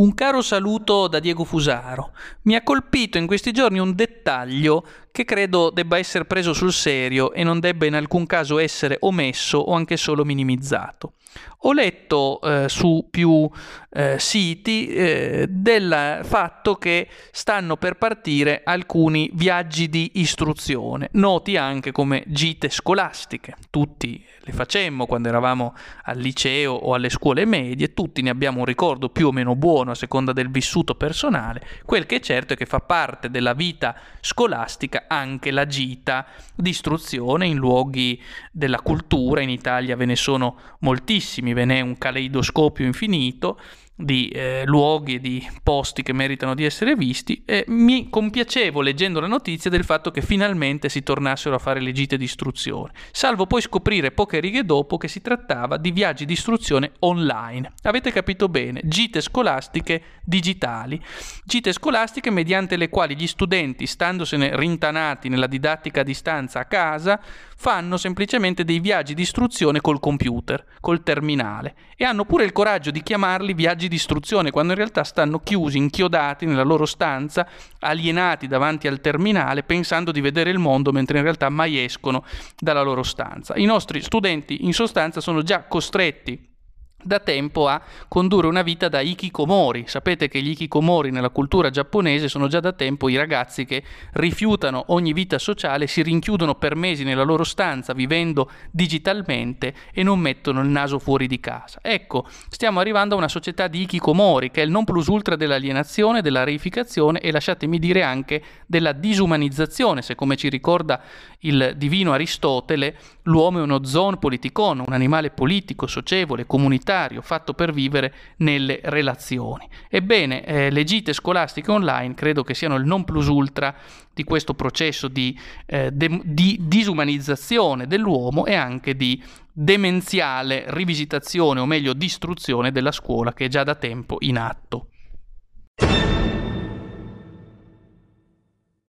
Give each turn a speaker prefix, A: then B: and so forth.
A: Un caro saluto da Diego Fusaro. Mi ha colpito in questi giorni un dettaglio che credo debba essere preso sul serio e non debba in alcun caso essere omesso o anche solo minimizzato. Ho letto eh, su più eh, siti eh, del fatto che stanno per partire alcuni viaggi di istruzione, noti anche come gite scolastiche. Tutti le facemmo quando eravamo al liceo o alle scuole medie, tutti ne abbiamo un ricordo più o meno buono a seconda del vissuto personale. Quel che è certo è che fa parte della vita scolastica anche la gita di istruzione in luoghi della cultura, in Italia ve ne sono moltissimi, ve n'è un caleidoscopio infinito di eh, luoghi e di posti che meritano di essere visti e mi compiacevo leggendo la notizia del fatto che finalmente si tornassero a fare le gite di istruzione, salvo poi scoprire poche righe dopo che si trattava di viaggi di istruzione online. Avete capito bene, gite scolastiche digitali, gite scolastiche mediante le quali gli studenti, standosene rintanati nella didattica a distanza a casa, fanno semplicemente dei viaggi di istruzione col computer, col terminale e hanno pure il coraggio di chiamarli viaggi di istruzione quando in realtà stanno chiusi, inchiodati nella loro stanza, alienati davanti al terminale, pensando di vedere il mondo mentre in realtà mai escono dalla loro stanza. I nostri studenti in sostanza sono già costretti da tempo a condurre una vita da ikikomori. Sapete che gli ikikomori nella cultura giapponese sono già da tempo i ragazzi che rifiutano ogni vita sociale, si rinchiudono per mesi nella loro stanza vivendo digitalmente e non mettono il naso fuori di casa. Ecco, stiamo arrivando a una società di ikikomori che è il non plus ultra dell'alienazione, della reificazione e lasciatemi dire anche della disumanizzazione, se come ci ricorda il divino Aristotele, l'uomo è uno zon politikon, un animale politico, socievole, comunitario comunitario fatto per vivere nelle relazioni. Ebbene, eh, le gite scolastiche online credo che siano il non plus ultra di questo processo di, eh, de- di disumanizzazione dell'uomo e anche di demenziale rivisitazione o meglio distruzione della scuola che è già da tempo in atto.